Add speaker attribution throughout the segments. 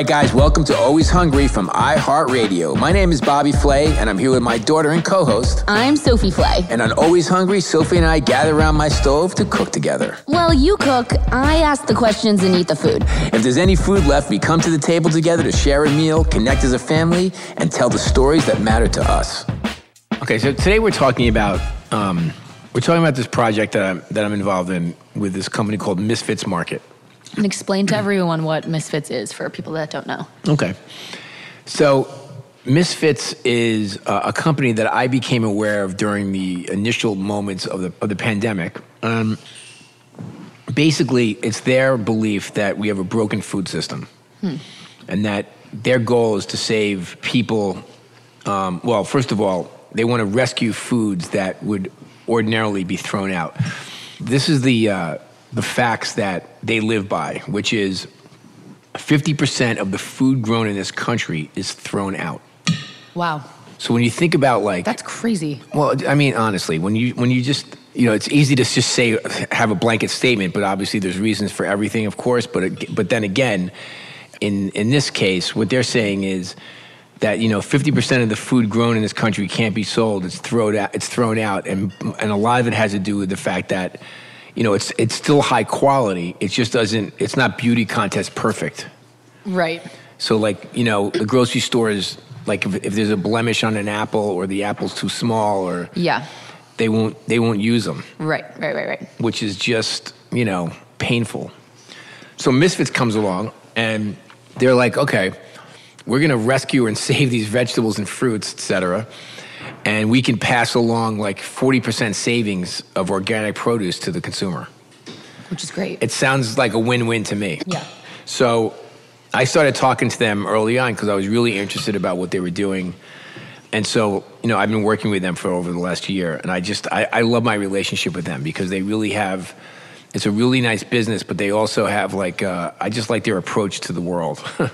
Speaker 1: Right, guys, welcome to Always Hungry from iHeartRadio. My name is Bobby Flay, and I'm here with my daughter and co host.
Speaker 2: I'm Sophie Flay.
Speaker 1: And on Always Hungry, Sophie and I gather around my stove to cook together.
Speaker 2: Well, you cook, I ask the questions and eat the food.
Speaker 1: If there's any food left, we come to the table together to share a meal, connect as a family, and tell the stories that matter to us. Okay, so today we're talking about. Um, we're talking about this project that I'm, that I'm involved in with this company called Misfits Market.
Speaker 2: And explain to everyone what Misfits is for people that don't know.
Speaker 1: Okay. So, Misfits is a, a company that I became aware of during the initial moments of the, of the pandemic. Um, basically, it's their belief that we have a broken food system
Speaker 2: Hmm.
Speaker 1: and that their goal is to save people. Um, well, first of all, they want to rescue foods that would ordinarily be thrown out. This is the uh, the facts that they live by, which is 50% of the food grown in this country is thrown out.
Speaker 2: Wow.
Speaker 1: So when you think about like
Speaker 2: That's crazy.
Speaker 1: well, I mean, honestly, when you when you just you know, it's easy to just say have a blanket statement, but obviously there's reasons for everything, of course. But it- but then again, in in this case, what they're saying is that you know 50% of the food grown in this country can't be sold. It's thrown out. It's thrown out, and and a lot of it has to do with the fact that you know it's it's still high quality. It just doesn't. It's not beauty contest perfect.
Speaker 2: Right.
Speaker 1: So like you know the grocery store is like if, if there's a blemish on an apple or the apple's too small or
Speaker 2: Yeah.
Speaker 1: they won't they won't use them,
Speaker 2: Right, right, right, right.
Speaker 1: which is just you know painful. So Misfits comes along and they're like, okay, we're gonna rescue and save these vegetables and fruits, etc. And we can pass along like 40% savings of organic produce to the consumer.
Speaker 2: Which is great.
Speaker 1: It sounds like a win-win to me.
Speaker 2: Yeah.
Speaker 1: So I started talking to them early on because I was really interested about what they were doing. And so, you know, I've been working with them for over the last year, and I just I, I love my relationship with them because they really have. It's a really nice business, but they also have like uh, I just like their approach to the world.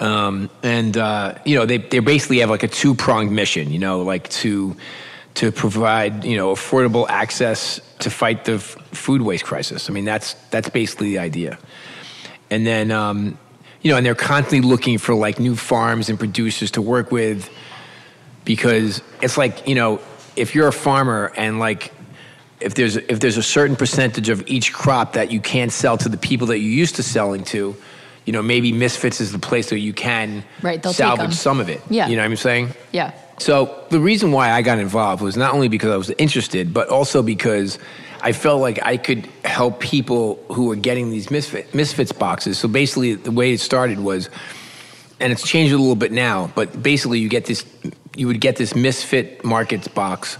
Speaker 1: um, and uh, you know, they they basically have like a two pronged mission. You know, like to to provide you know affordable access to fight the f- food waste crisis. I mean that's that's basically the idea. And then um, you know, and they're constantly looking for like new farms and producers to work with because it's like you know if you're a farmer and like if there's if there's a certain percentage of each crop that you can't sell to the people that you're used to selling to, you know maybe Misfits is the place where you can
Speaker 2: Right, they'll take 'em.
Speaker 1: salvage some of it.
Speaker 2: Yeah.
Speaker 1: you know what I'm saying.
Speaker 2: Yeah.
Speaker 1: So the reason why I got involved was not only because I was interested, but also because I felt like I could help people who were getting these misfit, misfits boxes. So basically, the way it started was, and it's changed a little bit now, but basically, you get this, you would get this misfit markets box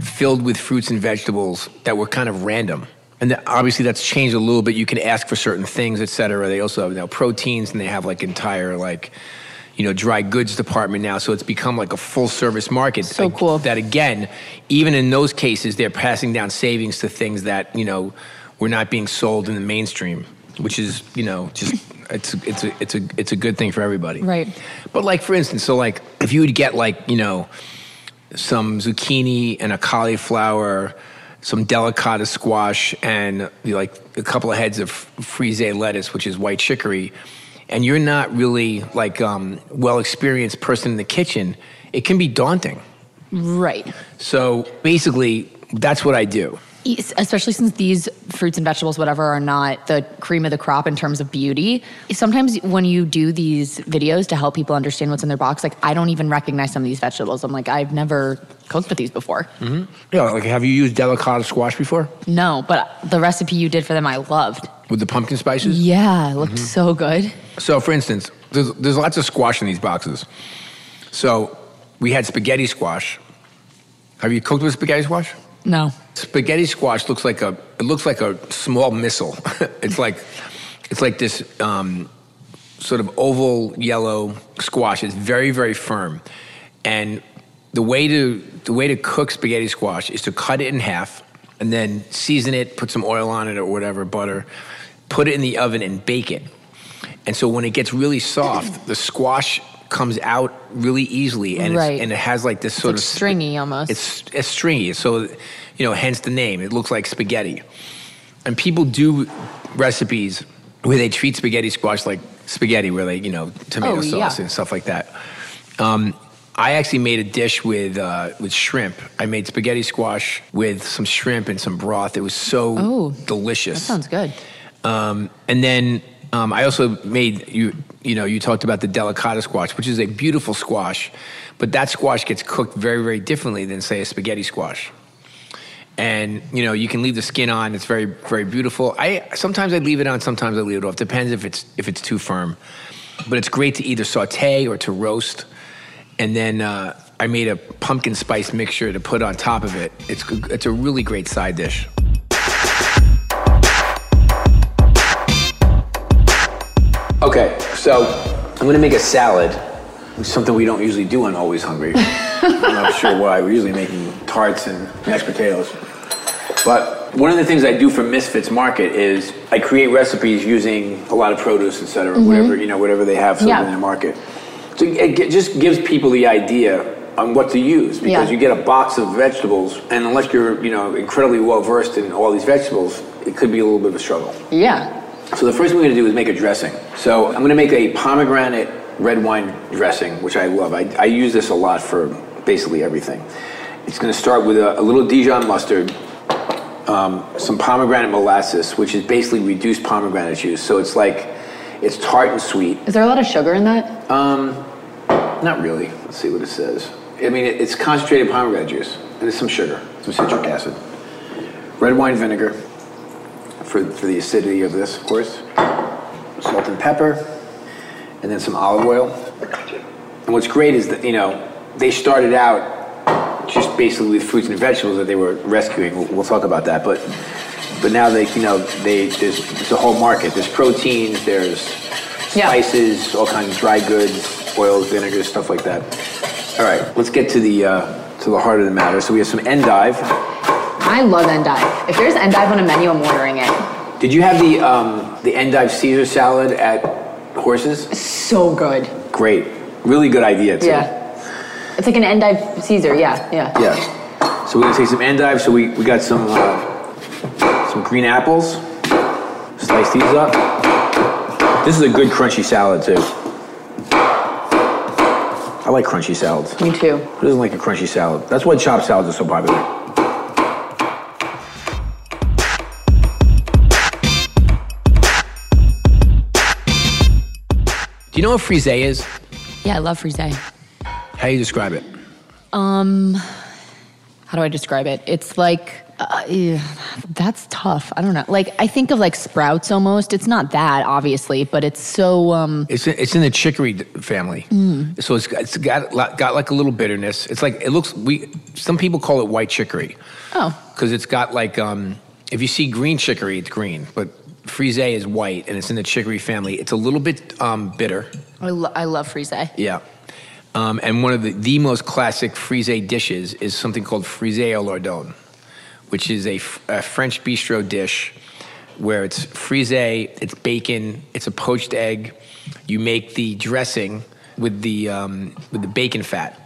Speaker 1: filled with fruits and vegetables that were kind of random. And obviously, that's changed a little bit. You can ask for certain things, et cetera. They also have now proteins, and they have like entire like you know, dry goods department now. So it's become like a full service market.
Speaker 2: So
Speaker 1: Like,
Speaker 2: cool.
Speaker 1: That again, even in those cases, they're passing down savings to things that, you know, were not being sold in the mainstream, which is, you know, just, it's, it's, a, it's, a, it's a good thing for everybody.
Speaker 2: Right.
Speaker 1: But like, for instance, so like, if you would get like, you know, some zucchini and a cauliflower, some delicata squash, and like a couple of heads of frise lettuce, which is white chicory, and you're not really like um, well experienced person in the kitchen, it can be daunting.
Speaker 2: Right.
Speaker 1: So basically, that's what I do.
Speaker 2: Especially since these fruits and vegetables, whatever, are not the cream of the crop in terms of beauty. Sometimes when you do these videos to help people understand what's in their box, like I don't even recognize some of these vegetables. I'm like, I've never cooked with these before.
Speaker 1: Mm-hmm. Yeah, like have you used delicata squash before
Speaker 2: No, but the recipe you did for them, I loved.
Speaker 1: with the pumpkin spices?
Speaker 2: Yeah, it looked
Speaker 1: Mm-hmm.
Speaker 2: so good.
Speaker 1: So, for instance, there's, there's lots of squash in these boxes. So, we had spaghetti squash. Have you cooked with spaghetti squash?
Speaker 2: No.
Speaker 1: Spaghetti squash looks like a it looks like a small missile. it's like it's like this um, sort of oval yellow squash. It's very very firm, and the way to the way to cook spaghetti squash is to cut it in half and then season it, put some oil on it or whatever, butter, put it in the oven and bake it. And so when it gets really soft, the squash comes out really easily, and
Speaker 2: Right.
Speaker 1: it's, and it has like this sort
Speaker 2: like
Speaker 1: of
Speaker 2: stringy almost.
Speaker 1: it's it's stringy, so you know, hence the name. It looks like spaghetti. And people do recipes where they treat spaghetti squash like spaghetti, where they you know tomato
Speaker 2: Oh,
Speaker 1: sauce
Speaker 2: yeah.
Speaker 1: and stuff like that. Um, I actually made a dish with uh, with shrimp. I made spaghetti squash with some shrimp and some broth. It was so
Speaker 2: Oh,
Speaker 1: delicious.
Speaker 2: That sounds good.
Speaker 1: Um, and then um, I also made you. You know, you talked about the delicata squash, which is a beautiful squash, but that squash gets cooked very, very differently than say a spaghetti squash. And you know, you can leave the skin on. It's very, very beautiful. I sometimes I leave it on, sometimes I leave it off. Depends if it's if it's too firm. But it's great to either saute or to roast. And then uh, I made a pumpkin spice mixture to put on top of it. It's it's a really great side dish. Okay, so I'm gonna make a salad, something we don't usually do on Always Hungry. I'm not sure why. We're usually making tarts and mashed potatoes. But one of the things I do for Misfits Market is I create recipes using a lot of produce, et cetera, mm-hmm. whatever you know, whatever they have
Speaker 2: Yeah.
Speaker 1: in their market. So it just gives people the idea on what to use because
Speaker 2: Yeah.
Speaker 1: you get a box of vegetables, and unless you're you know incredibly well versed in all these vegetables, it could be a little bit of a struggle.
Speaker 2: Yeah.
Speaker 1: So the first thing we're going to do is make a dressing. So I'm going to make a pomegranate red wine dressing, which I love. I, I use this a lot for basically everything. It's going to start with a, a little Dijon mustard, um, some pomegranate molasses, which is basically reduced pomegranate juice. So it's like it's tart and sweet.
Speaker 2: Is there a lot of sugar in that?
Speaker 1: Um, not really. Let's see what it says. I mean, it, it's concentrated pomegranate juice, and there's some sugar, some citric acid. Red wine vinegar for, for the acidity of this, of course. Salt and pepper, and then some olive oil. And what's great is that, you know, they started out just basically with fruits and vegetables that they were rescuing. We'll, we'll talk about that. But but now they, you know, they there's it's a whole market. There's proteins, there's spices, all kinds of dry goods, oils, vinegars, stuff like that. All right, let's get to the uh, to the heart of the matter. So we have some endive.
Speaker 2: I love endive. If there's endive on a menu, I'm ordering it.
Speaker 1: Did you have the um, the endive Caesar salad at Horses?
Speaker 2: So good.
Speaker 1: Great, really good idea too.
Speaker 2: Yeah. It's like an endive Caesar. Yeah, yeah.
Speaker 1: Yeah. So we're gonna take some endive. So we, we got some uh, some green apples. Slice these up. This is a good crunchy salad too. I like crunchy salads.
Speaker 2: Me too.
Speaker 1: Who doesn't like a crunchy salad? That's why chopped salads are so popular. You know what frise is?
Speaker 2: Yeah, I love frise.
Speaker 1: How do you describe it?
Speaker 2: Um, how do I describe it? It's like uh, ew, that's tough. I don't know. Like I think of like sprouts almost. It's not that obviously, but it's so um.
Speaker 1: It's in, it's in the chicory family,
Speaker 2: Mm.
Speaker 1: so it's got, it's got got like a little bitterness. It's like it looks. We some people call it white chicory
Speaker 2: Oh,
Speaker 1: because it's got like um. If you see green chicory, it's green, but frise is white and it's in the chicory family. It's a little bit um, bitter.
Speaker 2: I, lo- I love frise.
Speaker 1: Yeah. Um, and one of the, the most classic frise dishes is something called frise au lardon, which is a, f- a French bistro dish where it's frise, it's bacon, it's a poached egg. You make the dressing with the, um, with the bacon fat.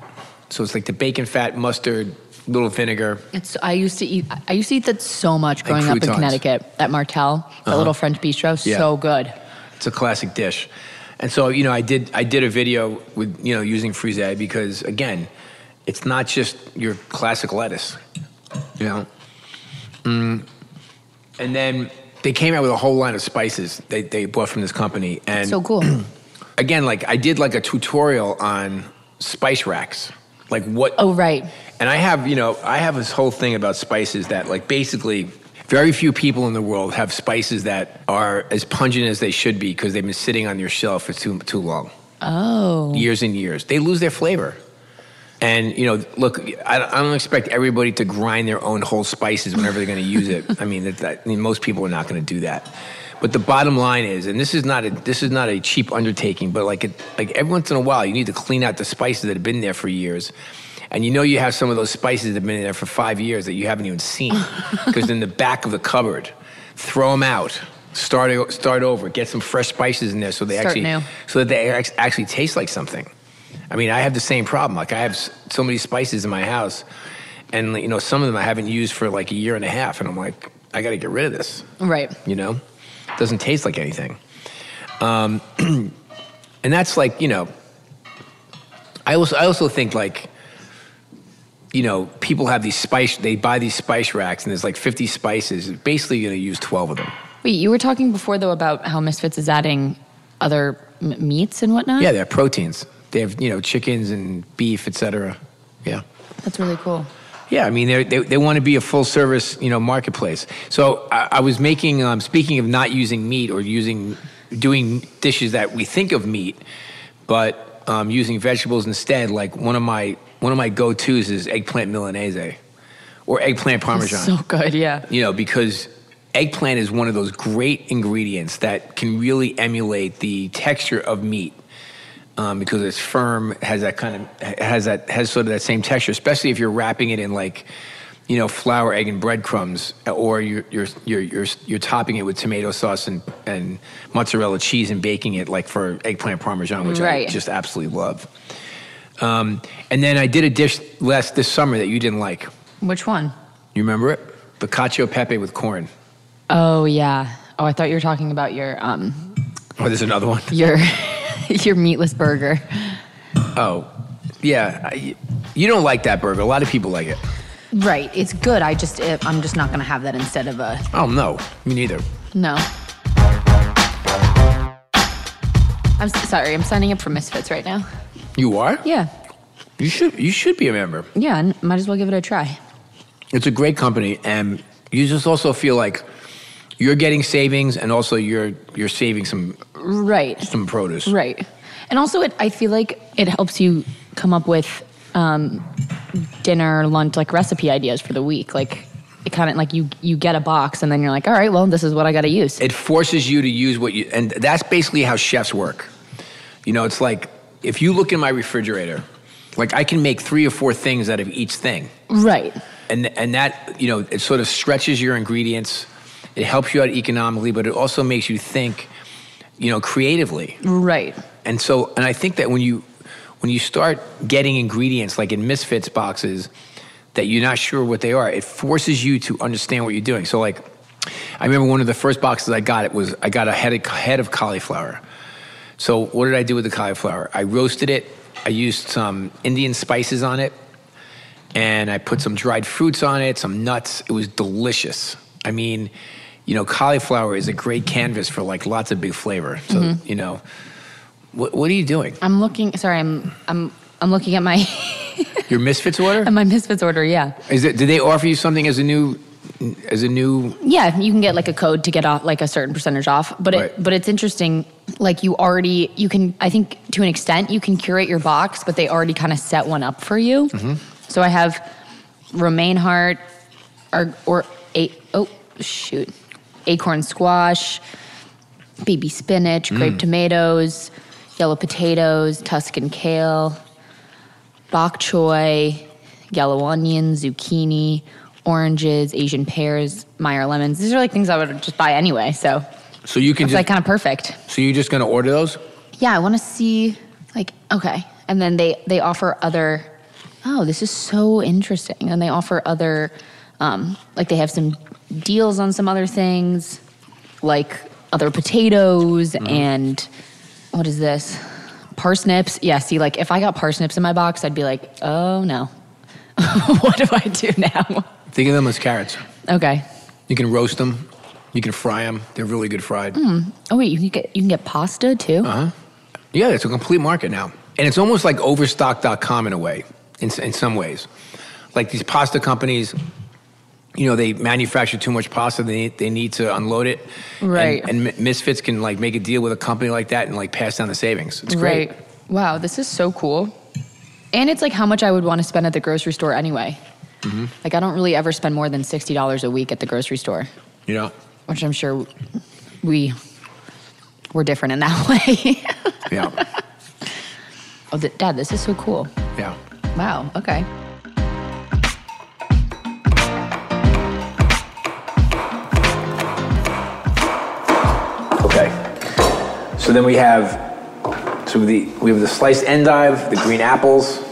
Speaker 1: So it's like the bacon fat, mustard, little vinegar.
Speaker 2: It's I used to eat I used to eat that so much growing up in
Speaker 1: croutons.
Speaker 2: Connecticut at Martel, the
Speaker 1: Uh-huh.
Speaker 2: little French bistro.
Speaker 1: Yeah.
Speaker 2: So good.
Speaker 1: It's a classic dish. And so, you know, I did I did a video with, you know, using frise because again, it's not just your classic lettuce. You know? Mm. And then they came out with a whole line of spices they, they bought from this company. And
Speaker 2: so cool.
Speaker 1: again, like I did like a tutorial on spice racks. Like what
Speaker 2: Oh right.
Speaker 1: And I have, you know, I have this whole thing about spices that, like, basically, very few people in the world have spices that are as pungent as they should be because they've been sitting on your shelf for too too long,
Speaker 2: Oh.
Speaker 1: years and years. They lose their flavor. And you know, look, I don't, I don't expect everybody to grind their own whole spices whenever they're going to use it. I mean, that, that, I mean, most people are not going to do that. But the bottom line is, and this is not a this is not a cheap undertaking, but like it, like every once in a while, you need to clean out the spices that have been there for years. And you know you have some of those spices that have been in there for five years that you haven't even seen because in the back of the cupboard. Throw them out. Start start over. Get some fresh spices in there so they
Speaker 2: Start
Speaker 1: actually
Speaker 2: new.
Speaker 1: so that they actually taste like something. I mean, I have the same problem. Like I have so many spices in my house, and you know some of them I haven't used for like a year and a half, and I'm like, I got to get rid of this.
Speaker 2: Right.
Speaker 1: You know, it doesn't taste like anything. Um, and that's like you know, I also I also think like, you know, people have these spice. They buy these spice racks, and there's like 50 spices. Basically, you're gonna use 12 of them.
Speaker 2: Wait, you were talking before though about how Misfits is adding other m- meats and whatnot.
Speaker 1: Yeah, they're proteins. They have you know chickens and beef, etc. Yeah.
Speaker 2: that's really cool.
Speaker 1: Yeah, I mean, they're- they they want to be a full service, you know, marketplace. So I, I was making, um, speaking of not using meat or using, doing dishes that we think of meat, but um, using vegetables instead. Like one of my one of my go tos is eggplant milanese, or eggplant parmesan.
Speaker 2: So good, yeah.
Speaker 1: You know, because eggplant is one of those great ingredients that can really emulate the texture of meat. Um, because it's firm, has that kind of has that has sort of that same texture, especially if you're wrapping it in like, you know, flour, egg, and breadcrumbs, or you're you're you're you're, you're topping it with tomato sauce and, and mozzarella cheese and baking it like for eggplant parmesan, which
Speaker 2: Right.
Speaker 1: I just absolutely love. Um, and then I did a dish last this summer that you didn't like.
Speaker 2: Which one?
Speaker 1: You remember it? The cacio pepe with corn.
Speaker 2: Oh yeah. Oh, I thought you were talking about your um
Speaker 1: Oh, there's another one.
Speaker 2: your your meatless burger.
Speaker 1: Oh, yeah. I, you don't like that burger. A lot of people like it.
Speaker 2: Right. It's good. I just it, I'm just not gonna have that instead of a
Speaker 1: Oh no, me neither.
Speaker 2: no. I'm s- sorry. I'm signing up for Misfits right now.
Speaker 1: You are?
Speaker 2: Yeah.
Speaker 1: You should. You should be a member.
Speaker 2: Yeah. and Might as well give it a try.
Speaker 1: It's a great company, and you just also feel like you're getting savings, and also you're you're saving some
Speaker 2: Right.
Speaker 1: some produce.
Speaker 2: Right. And also, it I feel like it helps you come up with um, dinner, lunch, like recipe ideas for the week. Like it kind of like you you get a box, and then you're like, all right, well, this is what I got to use.
Speaker 1: It forces you to use what you, and that's basically how chefs work. You know, it's like if you look in my refrigerator, like I can make three or four things out of each thing.
Speaker 2: Right.
Speaker 1: and and that you know it sort of stretches your ingredients it helps you out economically but it also makes you think you know creatively
Speaker 2: Right.
Speaker 1: and so and i think that when you when you start getting ingredients like in misfits boxes that you're not sure what they are. It forces you to understand what you're doing. So like, I remember one of the first boxes I got. It was I got a head of, head of cauliflower. So what did I do with the cauliflower? I roasted it. I used some Indian spices on it, and I put some dried fruits on it, some nuts. It was delicious. I mean, you know, cauliflower is a great canvas for like lots of big flavor. So
Speaker 2: Mhm.
Speaker 1: you know, what, what are you doing?
Speaker 2: I'm looking. Sorry, I'm I'm I'm looking at my
Speaker 1: Your Misfits order?
Speaker 2: at my Misfits order. Yeah,
Speaker 1: Is it? Did they offer you something as a new, as a new?
Speaker 2: yeah. You can get like a code to get off like a certain percentage off. But it but it's interesting. Like you already you can I think to an extent you can curate your box, but they already kind of set one up for you. So I have romaine heart or or a oh shoot acorn squash, baby spinach, grape
Speaker 3: Mm.
Speaker 2: tomatoes, yellow potatoes, Tuscan kale, bok choy, yellow onion, zucchini, oranges, Asian pears, Meyer lemons. These are like things I would just buy anyway. So
Speaker 1: So you can
Speaker 2: it's
Speaker 1: just.
Speaker 2: like kind of perfect.
Speaker 1: so you're just gonna order those?
Speaker 2: Yeah, I want to see like okay, and then they they offer other. Oh, this is so interesting. And they offer other, um, like they have some deals on some other things, like other potatoes and what is this? Parsnips. Yeah, see, like if I got parsnips in my box, I'd be like, oh no, what do I do now?
Speaker 1: Think of them as carrots.
Speaker 2: Okay.
Speaker 1: You can roast them. You can fry them. They're really good fried.
Speaker 2: Hmm. Oh wait, you can get you can get pasta too.
Speaker 1: Uh huh. Yeah, it's a complete market now, and it's almost like Overstock.com in a way, in in some ways. Like these pasta companies, you know, they manufacture too much pasta. They need, they need to unload it.
Speaker 2: Right.
Speaker 1: And, Mi- Misfits can like make a deal with a company like that and like pass down the savings. It's great.
Speaker 2: Right. Wow, this is so cool. And it's like how much I would want to spend at the grocery store anyway.
Speaker 1: Hmm
Speaker 2: Like I don't really ever spend more than sixty dollars a week at the grocery store,
Speaker 1: You know.
Speaker 2: which I'm sure we we're different in that way.
Speaker 1: Yeah.
Speaker 2: oh, th- Dad, this is so cool.
Speaker 1: Yeah.
Speaker 2: Wow. Okay.
Speaker 1: Okay. So then we have so the we have the sliced endive, the green apples,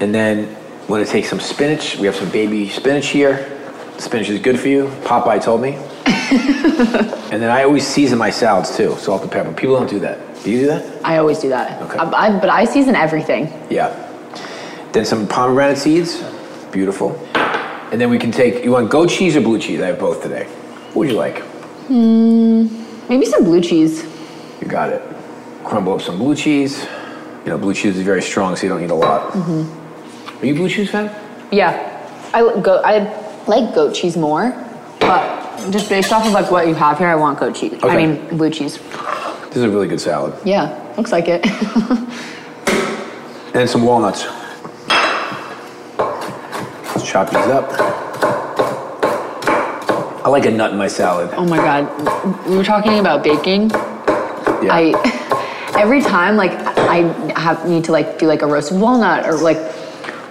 Speaker 1: and then we're gonna take some spinach. We have some baby spinach here. Spinach is good for you. Popeye told me. and then I always season my salads too, salt and pepper. People don't do that. Do you do that?
Speaker 2: I always do that.
Speaker 1: Okay.
Speaker 2: I, I, but I season everything.
Speaker 1: Yeah. Then some pomegranate seeds. Beautiful. And then we can take. You want goat cheese or blue cheese? I have both today. What would you like?
Speaker 2: Hmm. Maybe some blue cheese.
Speaker 1: You got it. Crumble up some blue cheese. You know, blue cheese is very strong, so you don't need a lot.
Speaker 2: hmm
Speaker 1: Are you a blue cheese fan?
Speaker 2: Yeah. I li- go. I like goat cheese more, but just based off of like what you have here, I want goat cheese. I
Speaker 1: Okay.
Speaker 2: mean blue cheese.
Speaker 1: This is a really good salad.
Speaker 2: Yeah, looks like it.
Speaker 1: And some walnuts. Let's chop these up. I like a nut in my salad.
Speaker 2: oh my god, we were talking about baking. I every time like I have need to like do like a roasted walnut or like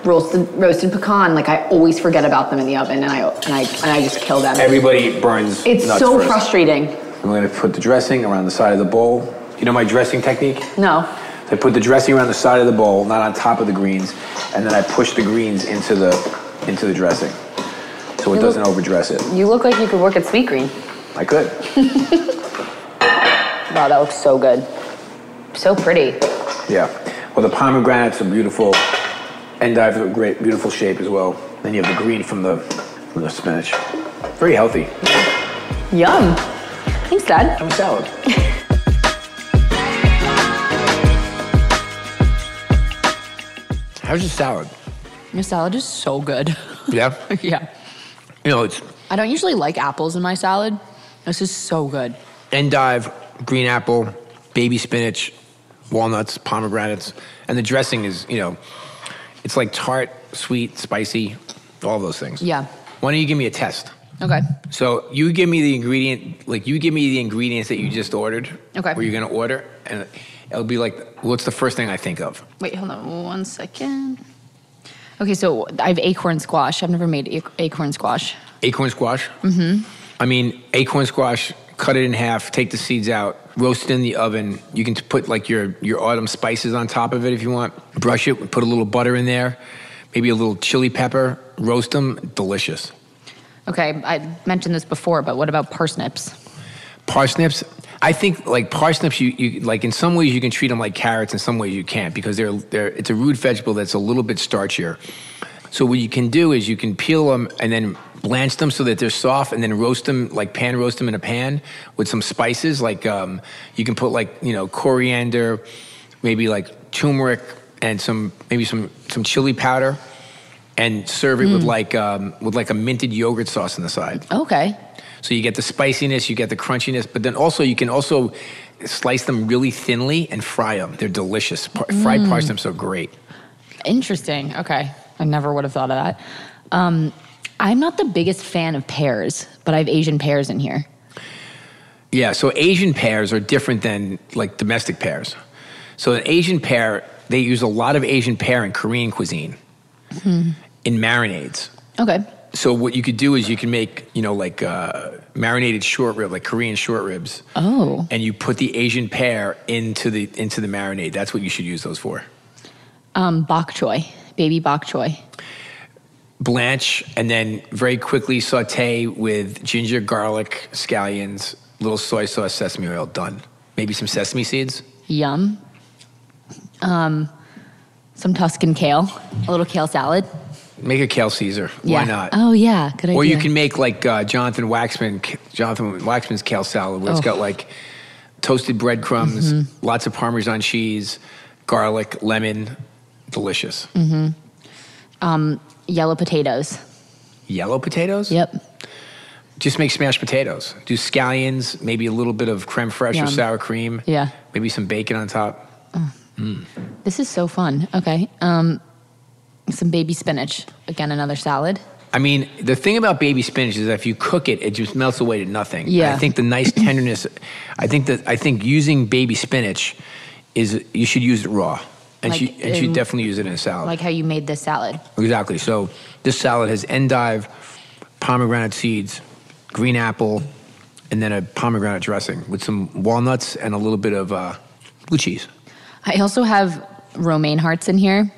Speaker 2: roasted roasted pecan. Like I always forget about them in the oven, and I and I and I just kill them.
Speaker 1: Everybody burns
Speaker 2: it's
Speaker 1: nuts
Speaker 2: so
Speaker 1: first.
Speaker 2: frustrating.
Speaker 1: I'm going to put the dressing around the side of the bowl. You know my dressing technique?
Speaker 2: No.
Speaker 1: So I put the dressing around the side of the bowl, not on top of the greens, and then I push the greens into the into the dressing, so it
Speaker 2: You
Speaker 1: doesn't
Speaker 2: look-
Speaker 1: overdress it.
Speaker 2: You look like you could work at Sweetgreen.
Speaker 1: I could.
Speaker 2: Wow, that looks so good. So pretty.
Speaker 1: Yeah. Well, the pomegranates are beautiful. Endive are a great, beautiful shape as well. Then you have the green from the from the spinach. Very healthy.
Speaker 2: Yum. Thanks, Dad.
Speaker 1: Have a salad. How's your salad?
Speaker 2: Your salad is so good.
Speaker 1: Yeah.
Speaker 2: yeah.
Speaker 1: You know, it's
Speaker 2: I don't usually like apples in my salad. This is so good.
Speaker 1: endive, green apple, baby spinach, walnuts, pomegranates, and the dressing is, you know, it's like tart, sweet, spicy, all those things.
Speaker 2: Yeah.
Speaker 1: Why don't you give me a test?
Speaker 2: Okay.
Speaker 1: So you give me the ingredient, like you give me the ingredients that you just ordered.
Speaker 2: Okay.
Speaker 1: Or you're gonna order, and it'll be like, what's the first thing I think of?
Speaker 2: Wait, hold on one second. Okay, so I have acorn squash. I've never made ac- acorn squash.
Speaker 1: Acorn squash.
Speaker 2: Mm-hmm.
Speaker 1: I mean, acorn squash. Cut it in half. Take the seeds out. Roast it in the oven. You can put like your your autumn spices on top of it if you want. Brush it. Put a little butter in there. maybe a little chili pepper, roast them, delicious.
Speaker 2: Okay, I mentioned this before, but what about parsnips?
Speaker 1: Parsnips, I think like parsnips, you, you like in some ways you can treat them like carrots, in some ways you can't because they're they're it's a root vegetable that's a little bit starchier. So what you can do is you can peel them and then blanch them so that they're soft, and then roast them like pan roast them in a pan with some spices. Like um, you can put like you know coriander, maybe like turmeric and some maybe some some chili powder, and serve it with like um, with like a minted yogurt sauce on the side.
Speaker 2: Okay.
Speaker 1: So you get the spiciness, you get the crunchiness, but then also you can also slice them really thinly and fry them. They're delicious. Par- Fried
Speaker 2: Mm.
Speaker 1: parsnips are great.
Speaker 2: Interesting. Okay. I never would have thought of that. Um, I'm not the biggest fan of pears, but I have Asian pears in here.
Speaker 1: Yeah, so Asian pears are different than like domestic pears. So an Asian pear, they use a lot of Asian pear in Korean cuisine
Speaker 2: Hmm.
Speaker 1: in marinades.
Speaker 2: Okay.
Speaker 1: So what you could do is you can make, you know, like uh, marinated short rib, like Korean short ribs,
Speaker 2: Oh.
Speaker 1: and you put the Asian pear into the into the marinade. That's what you should use those for.
Speaker 2: Um, bok choy, baby bok choy.
Speaker 1: Blanch and then very quickly saute with ginger, garlic, scallions, little soy sauce, sesame oil. Done. Maybe some sesame seeds.
Speaker 2: Yum. Um, some Tuscan kale, a little kale salad.
Speaker 1: Make a kale Caesar.
Speaker 2: Yeah.
Speaker 1: Why not?
Speaker 2: Oh yeah, good idea.
Speaker 1: Or you can make like uh, Jonathan Waxman, Jonathan Waxman's kale salad, where it's
Speaker 2: Oh.
Speaker 1: got like toasted breadcrumbs,
Speaker 2: Mhm.
Speaker 1: lots of Parmesan cheese, garlic, lemon. Delicious.
Speaker 2: Mm-hmm. Um, yellow potatoes.
Speaker 1: Yellow potatoes?
Speaker 2: Yep.
Speaker 1: Just make smashed potatoes. Do scallions, maybe a little bit of creme fraiche or sour cream.
Speaker 2: Yeah.
Speaker 1: Maybe some bacon on top. Mm.
Speaker 2: This is so fun. Okay. Um, some baby spinach. Again, another salad.
Speaker 1: I mean, the thing about baby spinach is that if you cook it, it just melts away to nothing.
Speaker 2: Yeah.
Speaker 1: I think the nice tenderness. I think that I think using baby spinach is you should use it raw, and
Speaker 2: Like
Speaker 1: you and
Speaker 2: in-
Speaker 1: definitely use it in a salad.
Speaker 2: Like how you made this salad.
Speaker 1: exactly. So this salad has endive, pomegranate seeds, green apple, and then a pomegranate dressing with some walnuts and a little bit of uh, blue cheese.
Speaker 2: I also have romaine hearts in here.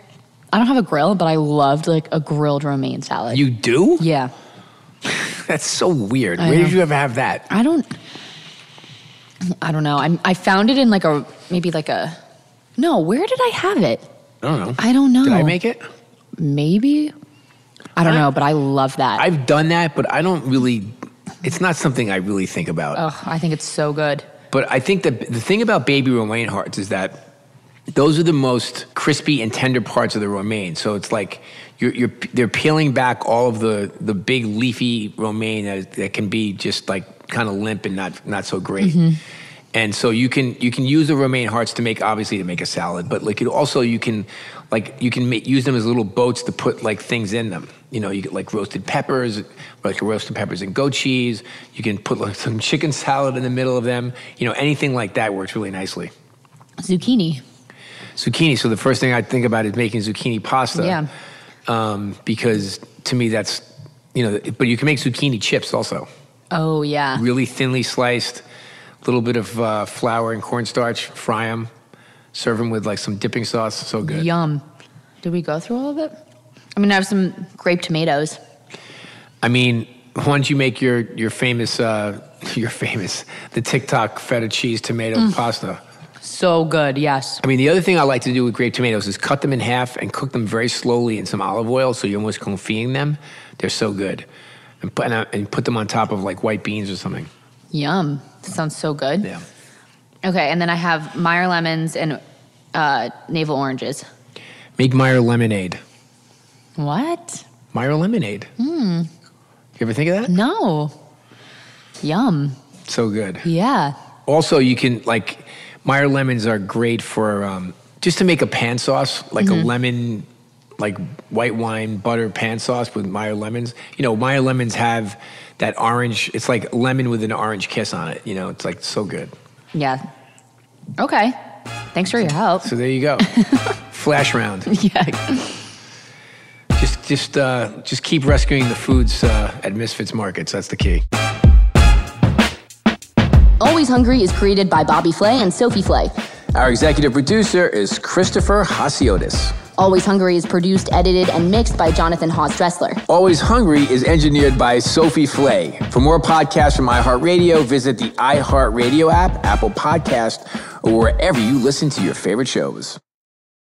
Speaker 2: I don't have a grill, but I loved like a grilled romaine salad.
Speaker 1: You do?
Speaker 2: Yeah.
Speaker 1: That's so weird.
Speaker 2: I
Speaker 1: Where
Speaker 2: know.
Speaker 1: did you ever have that?
Speaker 2: I don't. I don't know. I I found it in like a maybe like a. No, where did I have it?
Speaker 1: I don't know.
Speaker 2: I don't know.
Speaker 1: Did I make it?
Speaker 2: Maybe. I don't know, but I love that.
Speaker 1: I've done that, but I don't really. It's not something I really think about.
Speaker 2: Oh, I think it's so good.
Speaker 1: But I think that the thing about baby romaine hearts is that those are the most crispy and tender parts of the romaine. So it's like you're, you're they're peeling back all of the the big leafy romaine that, that can be just like kind of limp and not not so great.
Speaker 2: Mhm.
Speaker 1: And so you can you can use the romaine hearts to make obviously to make a salad, but like it also you can like you can make, use them as little boats to put like things in them. You know, you get like roasted peppers, like roasted peppers and goat cheese. You can put like some chicken salad in the middle of them. You know, anything like that works really nicely.
Speaker 2: Zucchini.
Speaker 1: Zucchini. So the first thing I think about is making zucchini pasta.
Speaker 2: Yeah.
Speaker 1: Um, because to me that's you know, but you can make zucchini chips also.
Speaker 2: Oh yeah.
Speaker 1: Really thinly sliced, little bit of uh, flour and cornstarch. Fry them, serve them with like some dipping sauce. So good.
Speaker 2: Yum. Did we go through all of it? I mean, I have some grape tomatoes.
Speaker 1: I mean, why don't you make your your famous uh, your famous the TikTok feta cheese tomato
Speaker 2: Mm.
Speaker 1: pasta?
Speaker 2: So good. Yes.
Speaker 1: I mean, the other thing I like to do with grape tomatoes is cut them in half and cook them very slowly in some olive oil, so you're almost confying them. They're so good, and put and, and put them on top of like white beans or something.
Speaker 2: Yum. That sounds so good.
Speaker 1: Yeah.
Speaker 2: Okay, and then I have Meyer lemons and uh, navel oranges.
Speaker 1: Make Meyer lemonade.
Speaker 2: What?
Speaker 1: Meyer lemonade.
Speaker 2: Hmm.
Speaker 1: You ever think of that?
Speaker 2: No. Yum.
Speaker 1: So good.
Speaker 2: Yeah.
Speaker 1: Also, you can like Meyer lemons are great for um, just to make a pan sauce, like
Speaker 2: Mhm.
Speaker 1: a lemon, like white wine butter pan sauce with Meyer lemons. You know, Meyer lemons have that orange. It's like lemon with an orange kiss on it. You know, it's like so good.
Speaker 2: Yeah. Okay. Thanks for your help.
Speaker 1: So there you go. Flash round.
Speaker 2: Yeah.
Speaker 1: Just, just, uh, just keep rescuing the foods uh, at Misfits Markets. That's the key.
Speaker 3: Always Hungry is created by Bobby Flay and Sophie Flay.
Speaker 1: Our executive producer is Christopher Hasiotis.
Speaker 2: Always Hungry is produced, edited, and mixed by Jonathan Haas Dressler.
Speaker 1: Always Hungry is engineered by Sophie Flay. For more podcasts from iHeartRadio, visit the iHeartRadio app, Apple Podcast, or wherever you listen to your favorite shows.